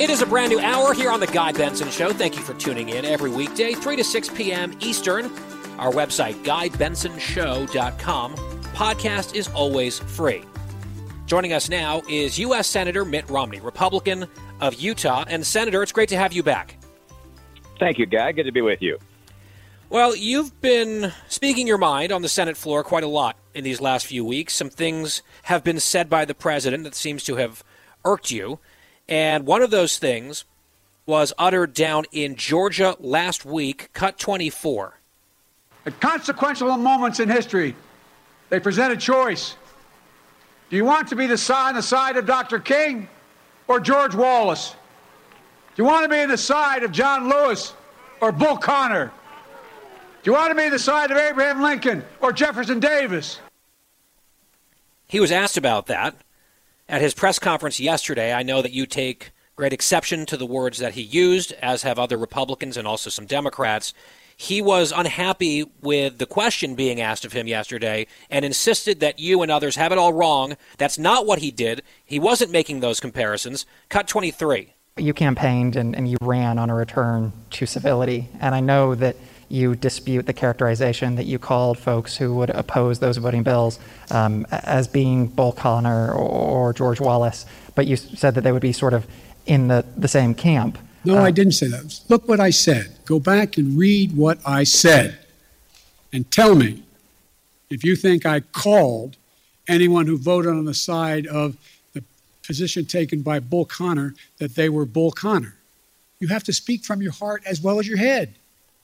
It is a brand new hour here on The Guy Benson Show. Thank you for tuning in every weekday, 3 to 6 p.m. Eastern. Our website, GuyBensonShow.com. Podcast is always free. Joining us now is U.S. Senator Mitt Romney, Republican of Utah. And, Senator, it's great to have you back. Thank you, Guy. Good to be with you. Well, you've been speaking your mind on the Senate floor quite a lot in these last few weeks. Some things have been said by the president that seems to have irked you. And one of those things was uttered down in Georgia last week, cut 24. At consequential moments in history, they present a choice. Do you want to be the side, on the side of Dr. King or George Wallace? Do you want to be on the side of John Lewis or Bull Connor? Do you want to be the side of Abraham Lincoln or Jefferson Davis? He was asked about that at his press conference yesterday, I know that you take great exception to the words that he used, as have other Republicans and also some Democrats. He was unhappy with the question being asked of him yesterday and insisted that you and others have it all wrong. That's not what he did. He wasn't making those comparisons. Cut 23. You campaigned and, and you ran on a return to civility. And I know that you dispute the characterization that you called folks who would oppose those voting bills um, as being Bull Connor or, or, George Wallace, but you said that they would be sort of in the, the same camp. No, uh, I didn't say that. Look what I said. Go back and read what I said and tell me if you think I called anyone who voted on the side of the position taken by Bull Connor that they were Bull Connor. You have to speak from your heart as well as your head.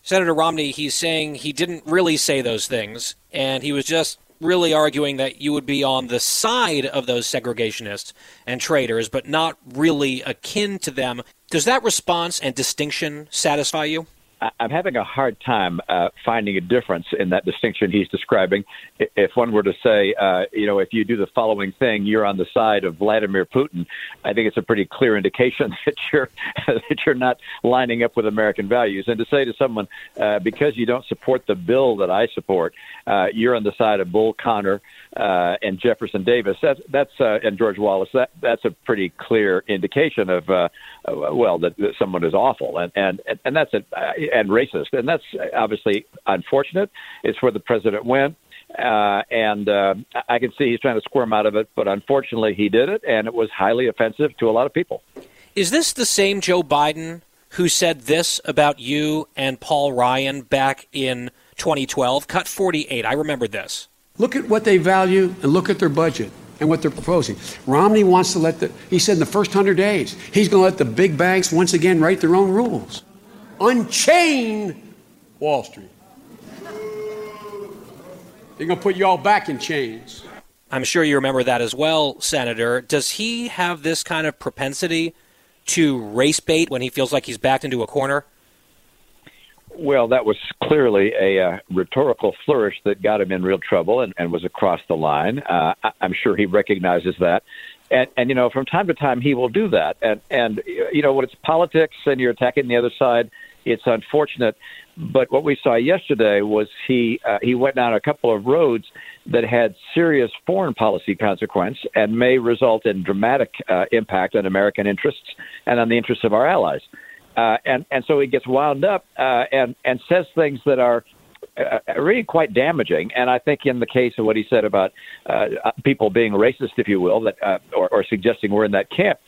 Senator Romney, he's saying he didn't really say those things, and he was just really arguing that you would be on the side of those segregationists and traitors, but not really akin to them. Does that response and distinction satisfy you? I'm having a hard time uh, finding a difference in that distinction he's describing. If one were to say, uh, you know, if you do the following thing, you're on the side of Vladimir Putin, I think it's a pretty clear indication that you're that you're not lining up with American values. And to say to someone, uh, because you don't support the bill that I support, uh, you're on the side of Bull Connor uh, and Jefferson Davis. That's that's uh, and George Wallace. That that's a pretty clear indication of uh, uh well that, that someone is awful and and and that's a, uh, and racist and that's obviously unfortunate. It's where the president went. Uh, and uh, I can see he's trying to squirm out of it, but unfortunately he did it, and it was highly offensive to a lot of people. Is this the same Joe Biden who said this about you and Paul Ryan back in 2012? Cut 48. I remember this. Look at what they value and look at their budget and what they're proposing. Romney wants to let the, he said in the first 100 days, he's going to let the big banks once again write their own rules. Unchain Wall Street. They're going to put you all back in chains. I'm sure you remember that as well, Senator. Does he have this kind of propensity to race bait when he feels like he's backed into a corner? Well, that was clearly a uh, rhetorical flourish that got him in real trouble and, and was across the line. Uh, I, I'm sure he recognizes that. And, and, you know, from time to time, he will do that. And, and, you know, when it's politics and you're attacking the other side, it's unfortunate. But what we saw yesterday was he uh, he went down a couple of roads that had serious foreign policy consequence and may result in dramatic uh, impact on American interests and on the interests of our allies. Uh, and and so he gets wound up uh, and and says things that are uh, really quite damaging. And I think in the case of what he said about uh, people being racist, if you will, that uh, or, or suggesting we're in that camp,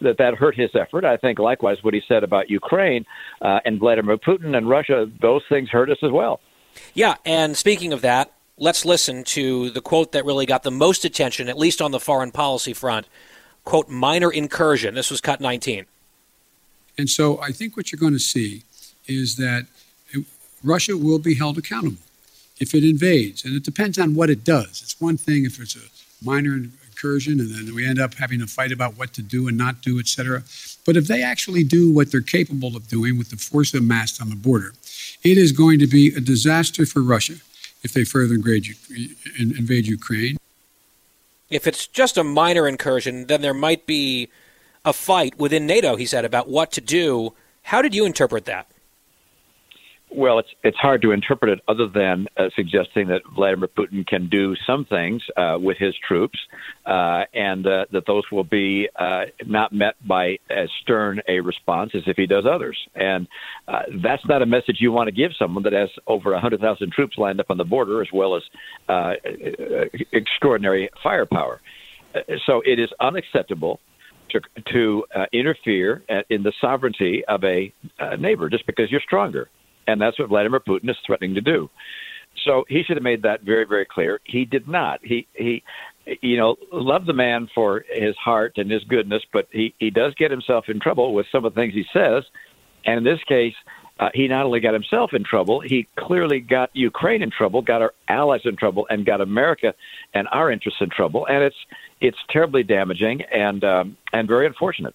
that that hurt his effort. I think likewise what he said about Ukraine uh, and Vladimir Putin and Russia, those things hurt us as well. Yeah, and speaking of that, let's listen to the quote that really got the most attention, at least on the foreign policy front. Quote, minor incursion. This was cut 19. And so I think what you're going to see is that Russia will be held accountable if it invades. And it depends on what it does. It's one thing if it's a minor incursion, and then we end up having a fight about what to do and not do, et cetera. But if they actually do what they're capable of doing with the force amassed on the border, it is going to be a disaster for Russia if they further invade, invade Ukraine. If it's just a minor incursion, then there might be a fight within NATO, he said, about what to do. How did you interpret that? Well, it's it's hard to interpret it other than uh, suggesting that Vladimir Putin can do some things uh, with his troops, uh, and uh, that those will be uh, not met by as stern a response as if he does others. And uh, that's not a message you want to give someone that has over 100,000 troops lined up on the border, as well as extraordinary firepower. So it is unacceptable to, to uh, interfere uh, in the sovereignty of a uh, neighbor just because you're stronger and that's what Vladimir Putin is threatening to do. So he should have made that very, very clear. He did not. He he, you know, love the man for his heart and his goodness, but he he does get himself in trouble with some of the things he says, and in this case. Uh, he not only got himself in trouble, he clearly got Ukraine in trouble, got our allies in trouble, and got America and our interests in trouble. And it's it's terribly damaging and um, and very unfortunate.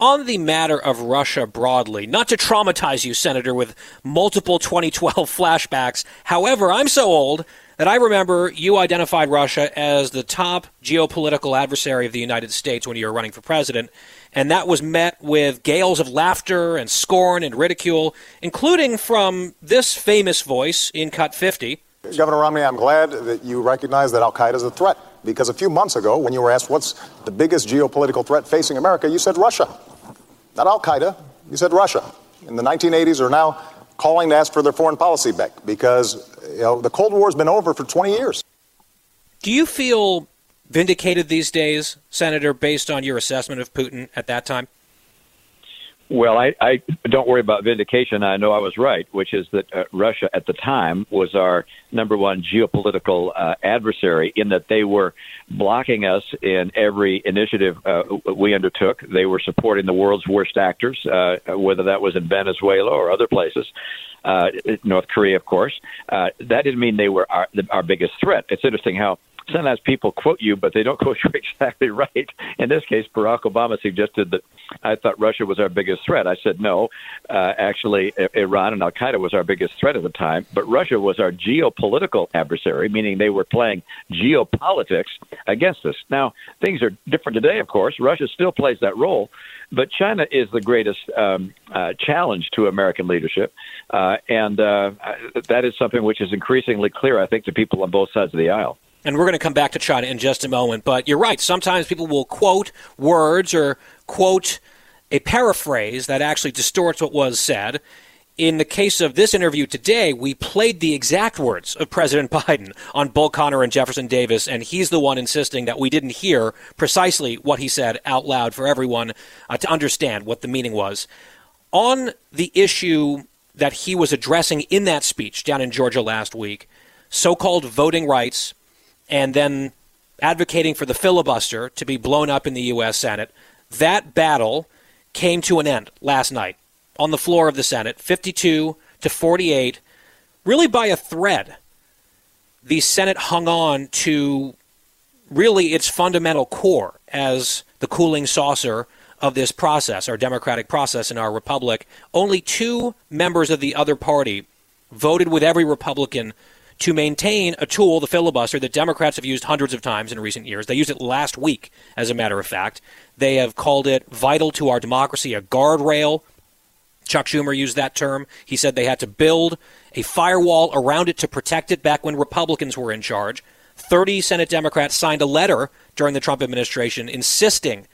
On the matter of Russia broadly, not to traumatize you, Senator, with multiple 2012 flashbacks, however, I'm so old that I remember you identified Russia as the top geopolitical adversary of the United States when you were running for president, and that was met with gales of laughter and scorn and ridicule, including from this famous voice in Cut 50. Governor Romney, I'm glad that you recognize that Al Qaeda is a threat because a few months ago, when you were asked what's the biggest geopolitical threat facing America, you said Russia not Al Qaeda, you said Russia. In the 1980s are now calling to ask for their foreign policy back because you know, the Cold War has been over for 20 years. Do you feel vindicated these days, Senator, based on your assessment of Putin at that time? Well, I, I don't worry about vindication. I know I was right, which is that uh, Russia at the time was our number one geopolitical uh, adversary in that they were blocking us in every initiative uh, we undertook. They were supporting the world's worst actors, uh, whether that was in Venezuela or other places. Uh, North Korea, of course. Uh, that didn't mean they were our, our biggest threat. It's interesting how sometimes people quote you, but they don't quote you exactly right. In this case, Barack Obama suggested that I thought Russia was our biggest threat. I said no. Uh, actually, Iran and Al Qaeda was our biggest threat at the time, but Russia was our geopolitical adversary, meaning they were playing geopolitics against us. Now, things are different today, of course. Russia still plays that role, but China is the greatest um, uh, challenge to American leadership, uh, and uh, that is something which is increasingly clear, I think, to people on both sides of the aisle. And we're going to come back to China in just a moment. But you're right. Sometimes people will quote words or quote a paraphrase that actually distorts what was said. In the case of this interview today, we played the exact words of President Biden on Bull Connor and Jefferson Davis, and he's the one insisting that we didn't hear precisely what he said out loud for everyone uh, to understand what the meaning was. On the issue that he was addressing in that speech down in Georgia last week, so called voting rights and then advocating for the filibuster to be blown up in the U.S. Senate. That battle came to an end last night on the floor of the Senate, 52 to 48, really by a thread. The Senate hung on to really its fundamental core as the cooling saucer of this process, our democratic process in our republic. Only two members of the other party voted with every Republican to maintain a tool, the filibuster, that Democrats have used hundreds of times in recent years. They used it last week, as a matter of fact. They have called it vital to our democracy, a guardrail. Chuck Schumer used that term. He said they had to build a firewall around it to protect it back when Republicans were in charge. 30 Senate Democrats signed a letter during the Trump administration insisting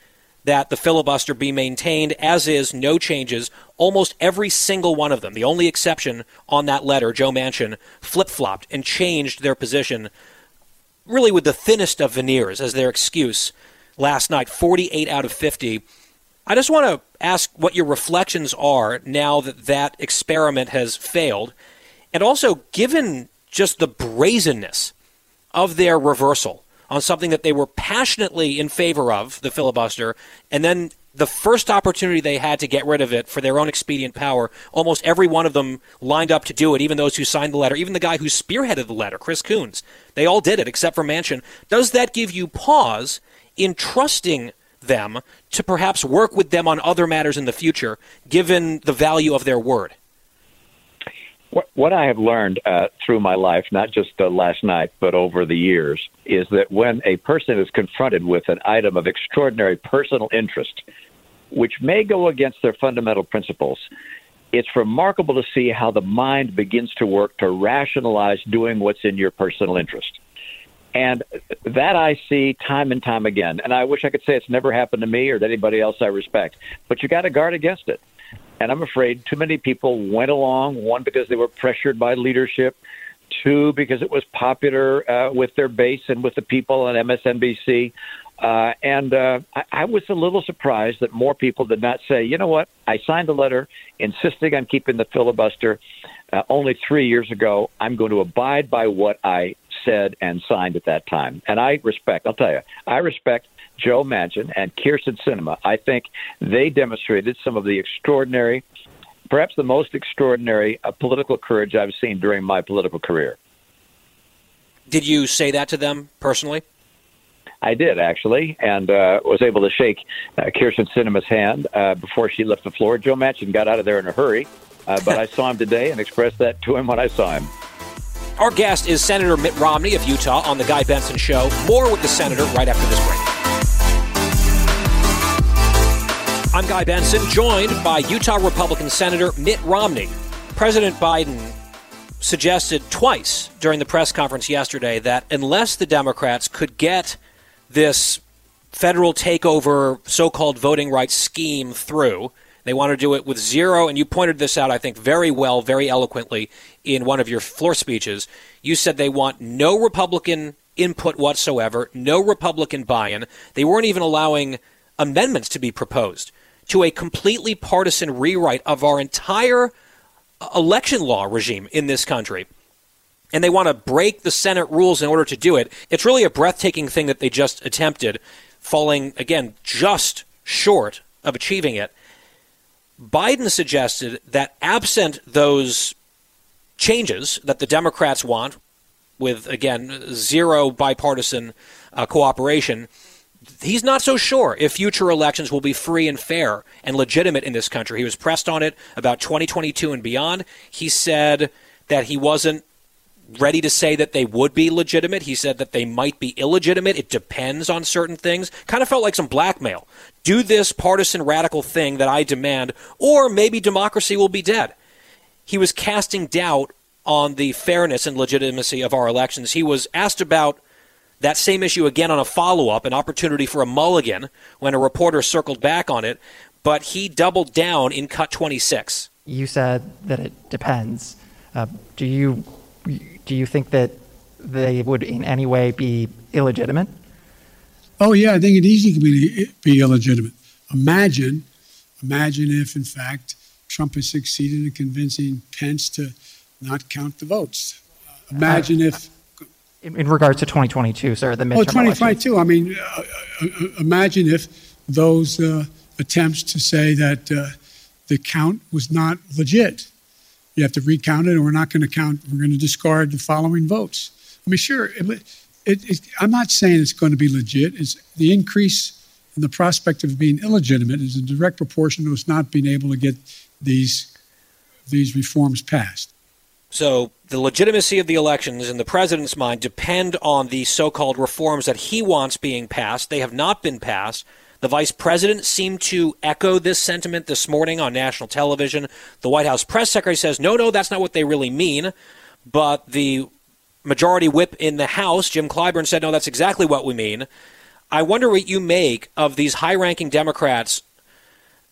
that the filibuster be maintained as is, no changes. Almost every single one of them, the only exception on that letter, Joe Manchin, flip flopped and changed their position, really with the thinnest of veneers as their excuse last night 48 out of 50. I just want to ask what your reflections are now that that experiment has failed. And also, given just the brazenness of their reversal on something that they were passionately in favor of, the filibuster, and then the first opportunity they had to get rid of it for their own expedient power, almost every one of them lined up to do it, even those who signed the letter, even the guy who spearheaded the letter, Chris Coons. They all did it except for Manchin. Does that give you pause in trusting them to perhaps work with them on other matters in the future, given the value of their word? What, what I have learned uh, through my life, not just uh, last night, but over the years, is that when a person is confronted with an item of extraordinary personal interest, which may go against their fundamental principles, it's remarkable to see how the mind begins to work to rationalize doing what's in your personal interest. And that I see time and time again. And I wish I could say it's never happened to me or to anybody else I respect. But you got to guard against it. And I'm afraid too many people went along, one, because they were pressured by leadership, two, because it was popular uh, with their base and with the people on MSNBC. Uh, and uh, I, I was a little surprised that more people did not say, you know what, I signed a letter insisting on keeping the filibuster uh, only three years ago. I'm going to abide by what I said and signed at that time. And I respect, I'll tell you, I respect Joe Manchin and Kyrsten Sinema, I think they demonstrated some of the extraordinary, perhaps the most extraordinary uh, political courage I've seen during my political career. Did you say that to them personally? I did actually, and uh, was able to shake uh, Kyrsten Sinema's hand uh, before she left the floor. Joe Manchin got out of there in a hurry, uh, but I saw him today and expressed that to him when I saw him. Our guest is Senator Mitt Romney of Utah on The Guy Benson Show. More with the senator right after this break. I'm Guy Benson, joined by Utah Republican Senator Mitt Romney. President Biden suggested twice during the press conference yesterday that unless the Democrats could get this federal takeover so called voting rights scheme through, they want to do it with zero, and you pointed this out, I think, very well, very eloquently in one of your floor speeches. You said they want no Republican input whatsoever, no Republican buy in. They weren't even allowing amendments to be proposed to a completely partisan rewrite of our entire uh, election law regime in this country. And they want to break the Senate rules in order to do it. It's really a breathtaking thing that they just attempted, falling, again, just short of achieving it. Biden suggested that absent those changes that the Democrats want, with, again, zero bipartisan uh, cooperation, he's not so sure if future elections will be free and fair and legitimate in this country. He was pressed on it about 2022 and beyond. He said that he wasn't ready to say that they would be legitimate. He said that they might be illegitimate. It depends on certain things. Kind of felt like some blackmail. Do this partisan radical thing that I demand, or maybe democracy will be dead. He was casting doubt on the fairness and legitimacy of our elections. He was asked about that same issue again on a follow up, an opportunity for a mulligan when a reporter circled back on it, but he doubled down in cut 26. You said that it depends. Uh, do you do you think that they would in any way be illegitimate? Oh yeah, I think it easily can be, be illegitimate. Imagine, imagine if in fact Trump has succeeded in convincing Pence to not count the votes. Imagine uh, if in, in regards to 2022, sir, the midterm Oh, 2022. I mean, uh, uh, imagine if those uh, attempts to say that uh, the count was not legit. You have to recount it, and we're not going to count. We're going to discard the following votes. I mean, sure. It, it, it, I'm not saying it's going to be legit. It's the increase in the prospect of being illegitimate is in direct proportion to us not being able to get these these reforms passed. So the legitimacy of the elections in the president's mind depend on the so-called reforms that he wants being passed. They have not been passed. The vice president seemed to echo this sentiment this morning on national television. The White House press secretary says, no, no, that's not what they really mean. But the majority whip in the House, Jim Clyburn, said, no, that's exactly what we mean. I wonder what you make of these high ranking Democrats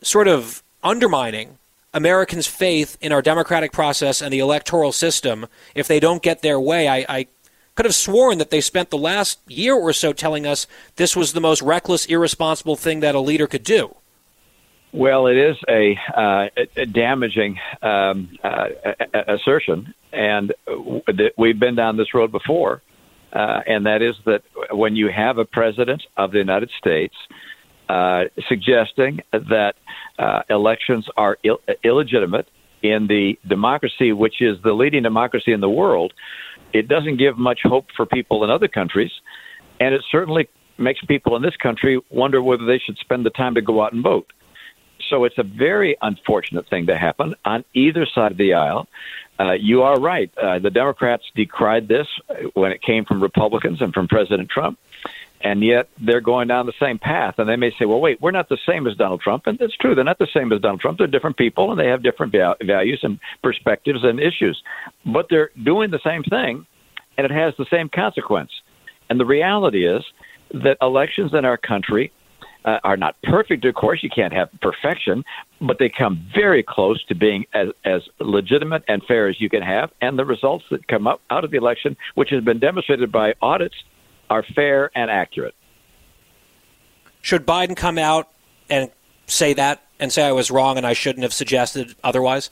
sort of undermining Americans' faith in our democratic process and the electoral system if they don't get their way. I, I could have sworn that they spent the last year or so telling us this was the most reckless, irresponsible thing that a leader could do. Well, it is a, uh, a damaging um, uh, assertion, and we've been down this road before. Uh, and that is that when you have a president of the United States uh, suggesting that uh, elections are Ill- illegitimate in the democracy, which is the leading democracy in the world, it doesn't give much hope for people in other countries, and it certainly makes people in this country wonder whether they should spend the time to go out and vote. So it's a very unfortunate thing to happen on either side of the aisle. Uh, you are right. Uh, the Democrats decried this when it came from Republicans and from President Trump and yet they're going down the same path. And they may say, well, wait, we're not the same as Donald Trump. And that's true. They're not the same as Donald Trump. They're different people and they have different values and perspectives and issues. But they're doing the same thing and it has the same consequence. And the reality is that elections in our country uh, are not perfect, of course. You can't have perfection, but they come very close to being as, as legitimate and fair as you can have. And the results that come up out of the election, which has been demonstrated by audits are fair and accurate. Should Biden come out and say that and say I was wrong and I shouldn't have suggested otherwise?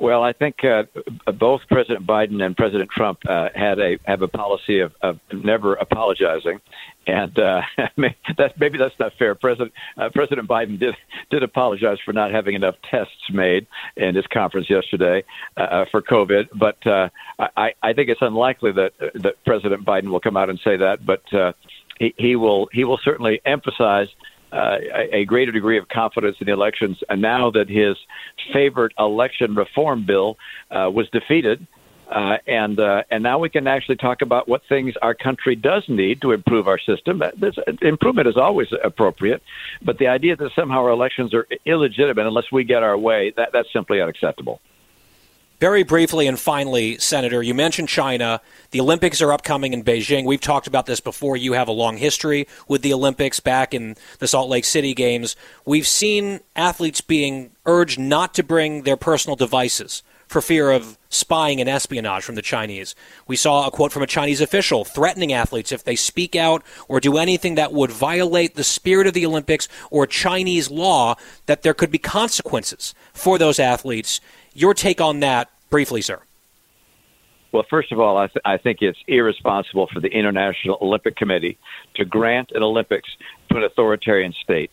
Well, I think uh, both President Biden and President Trump uh, had a have a policy of, of never apologizing, and uh, that's maybe that's not fair. President uh, President Biden did did apologize for not having enough tests made in his conference yesterday uh, uh for COVID, but uh, I, I think it's unlikely that that President Biden will come out and say that, but uh, he, he will he will certainly emphasize uh, a, greater degree of confidence in the elections. And now that his favorite election reform bill uh, was defeated, uh, and uh, and now we can actually talk about what things our country does need to improve our system. This, improvement is always appropriate, but the idea that somehow our elections are illegitimate unless we get our way that that's simply unacceptable. Very briefly and finally, Senator, you mentioned China. The Olympics are upcoming in Beijing. We've talked about this before. You have a long history with the Olympics back in the Salt Lake City Games. We've seen athletes being urged not to bring their personal devices for fear of spying and espionage from the Chinese. We saw a quote from a Chinese official threatening athletes if they speak out or do anything that would violate the spirit of the Olympics or Chinese law, that there could be consequences for those athletes. Your take on that, briefly, sir. Well, first of all, I, th- I think it's irresponsible for the International Olympic Committee to grant an Olympics to an authoritarian state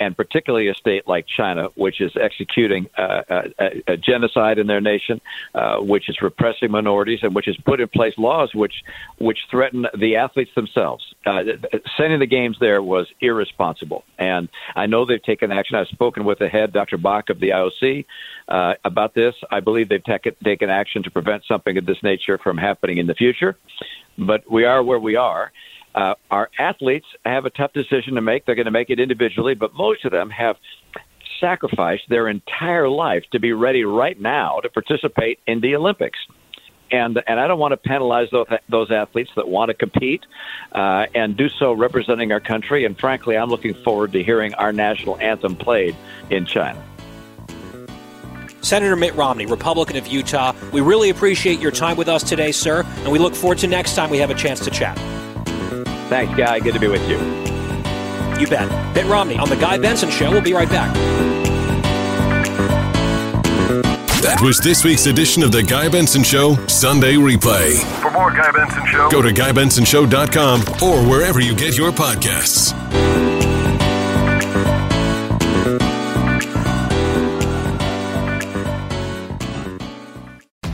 and particularly a state like China, which is executing uh, a, a, genocide in their nation, uh, which is repressing minorities, and which has put in place laws which which threaten the athletes themselves. Uh, sending the games there was irresponsible, and I know they've taken action. I've spoken with the head, Dr. Bach of the IOC, uh, about this. I believe they've taken action to prevent something of this nature from happening in the future. But we are where we are. Uh, our athletes have a tough decision to make. They're going to make it individually, but most of them have sacrificed their entire life to be ready right now to participate in the Olympics. And, and I don't want to penalize those, those athletes that want to compete uh, and do so representing our country. And frankly, I'm looking forward to hearing our national anthem played in China. Senator Mitt Romney, Republican of Utah, we really appreciate your time with us today, sir, and we look forward to next time we have a chance to chat. Thanks, Guy. Good to be with you. You bet. Mitt Romney on The Guy Benson Show. We'll be right back. That was this week's edition of The Guy Benson Show Sunday Replay. For more Guy Benson Show, go to GuyBensonShow.com or wherever you get your podcasts.